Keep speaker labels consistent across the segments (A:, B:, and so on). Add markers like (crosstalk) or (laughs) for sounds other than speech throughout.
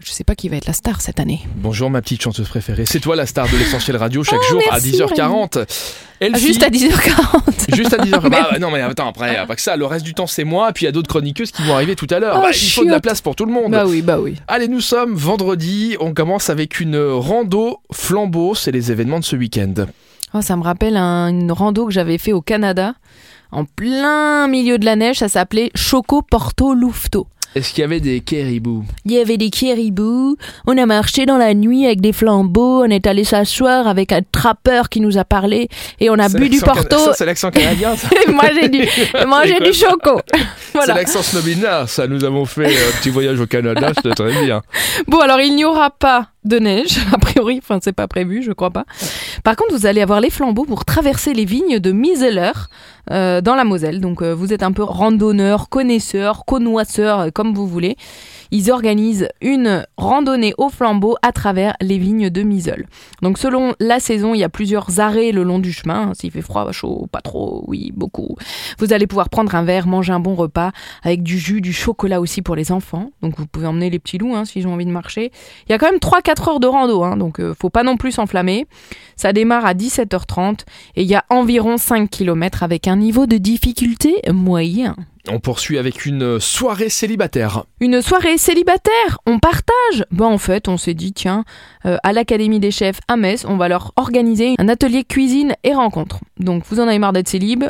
A: Je sais pas qui va être la star cette année.
B: Bonjour ma petite chanteuse préférée, c'est toi la star de l'essentiel radio chaque
A: Oh,
B: jour
A: merci,
B: à 10h40. Elfie,
A: Ah, juste à 10h40. (laughs)
B: Juste à 10h40. (laughs) Bah, non mais attends, après, pas que ça, le reste du temps c'est moi, puis il y a d'autres chroniqueuses qui vont arriver tout à l'heure.
A: Oh,
B: Bah, il faut de la place pour tout le monde.
A: bah oui, bah oui.
B: Allez, nous sommes vendredi, on commence avec une rando flambeau, c'est les événements de ce week-end.
A: Oh, ça me rappelle un- une rando que j'avais fait au Canada, en plein milieu de la neige. Ça s'appelait Choco Porto Lufto.
B: Est-ce qu'il y avait des caribous?
A: Il y avait des caribous, on a marché dans la nuit avec des flambeaux, on est allé s'asseoir avec un trappeur qui nous a parlé et on a bu du Porto.
B: Ça, c'est l'accent canadien, ça. (laughs)
A: Et moi j'ai du, (laughs) manger du choco.
B: C'est l'accent snobinard, ça. Nous avons fait un petit voyage au Canada, c'était très bien.
A: Bon alors il n'y aura pas de neige, (laughs) a priori, enfin c'est pas prévu, je crois pas. Par contre vous allez avoir les flambeaux pour traverser les vignes de Miseler euh, dans la Moselle. Donc euh, vous êtes un peu randonneur, connaisseur, connoisseur, euh, comme vous voulez. Ils organisent une randonnée au flambeau à travers les vignes de Misel. Donc selon la saison, il y a plusieurs arrêts le long du chemin. S'il fait froid, chaud, pas trop, oui, beaucoup. Vous allez pouvoir prendre un verre, manger un bon repas avec du jus, du chocolat aussi pour les enfants. Donc vous pouvez emmener les petits loups hein, s'ils ont envie de marcher. Il y a quand même 3-4 heures de rando, hein, donc euh, faut pas non plus s'enflammer. Ça démarre à 17h30 et il y a environ 5 km avec un niveau de difficulté moyen.
B: On poursuit avec une soirée célibataire.
A: Une soirée célibataire, on partage Bon, en fait, on s'est dit, tiens, euh, à l'Académie des chefs à Metz, on va leur organiser un atelier cuisine et rencontre. Donc, vous en avez marre d'être célib,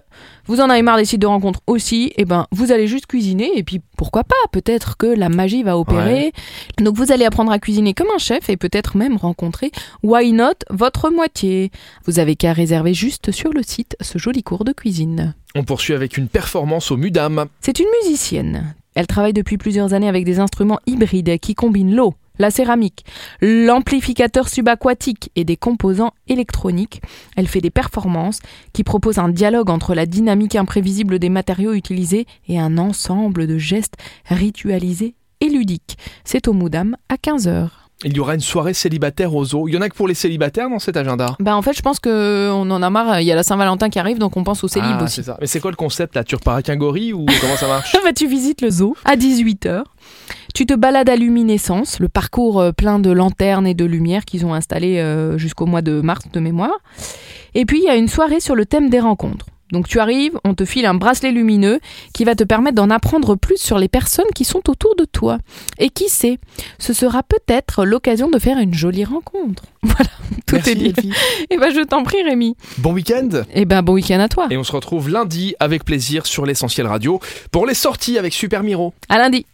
A: vous en avez marre des sites de rencontres aussi, et ben, vous allez juste cuisiner, et puis pourquoi pas, peut-être que la magie va opérer. Donc, vous allez apprendre à cuisiner comme un chef, et peut-être même rencontrer, why not, votre moitié. Vous avez qu'à réserver juste sur le site ce joli cours de cuisine.
B: On poursuit avec une performance au Mudam.
A: C'est une musicienne. Elle travaille depuis plusieurs années avec des instruments hybrides qui combinent l'eau, la céramique, l'amplificateur subaquatique et des composants électroniques. Elle fait des performances qui proposent un dialogue entre la dynamique imprévisible des matériaux utilisés et un ensemble de gestes ritualisés et ludiques. C'est au Moudam à 15h.
B: Il y aura une soirée célibataire au zoo. Il y en a que pour les célibataires dans cet agenda?
A: Bah en fait, je pense que on en a marre. Il y a la Saint-Valentin qui arrive, donc on pense aux célibes
B: Ah,
A: aussi.
B: c'est ça. Mais c'est quoi le concept là? Tu repars avec un gorille ou (laughs) comment ça marche? (laughs)
A: Bah, tu visites le zoo à 18h. Tu te balades à Luminescence, le parcours euh, plein de lanternes et de lumières qu'ils ont installé euh, jusqu'au mois de mars de mémoire. Et puis il y a une soirée sur le thème des rencontres. Donc tu arrives, on te file un bracelet lumineux qui va te permettre d'en apprendre plus sur les personnes qui sont autour de toi. Et qui sait, ce sera peut-être l'occasion de faire une jolie rencontre. (laughs) Voilà, tout
B: Merci,
A: est dit. Et (laughs) ben je t'en prie Rémi.
B: Bon week-end
A: Et ben bon week-end à toi.
B: Et on se retrouve lundi avec plaisir sur l'essentiel radio pour les sorties avec Super Miro.
A: À lundi.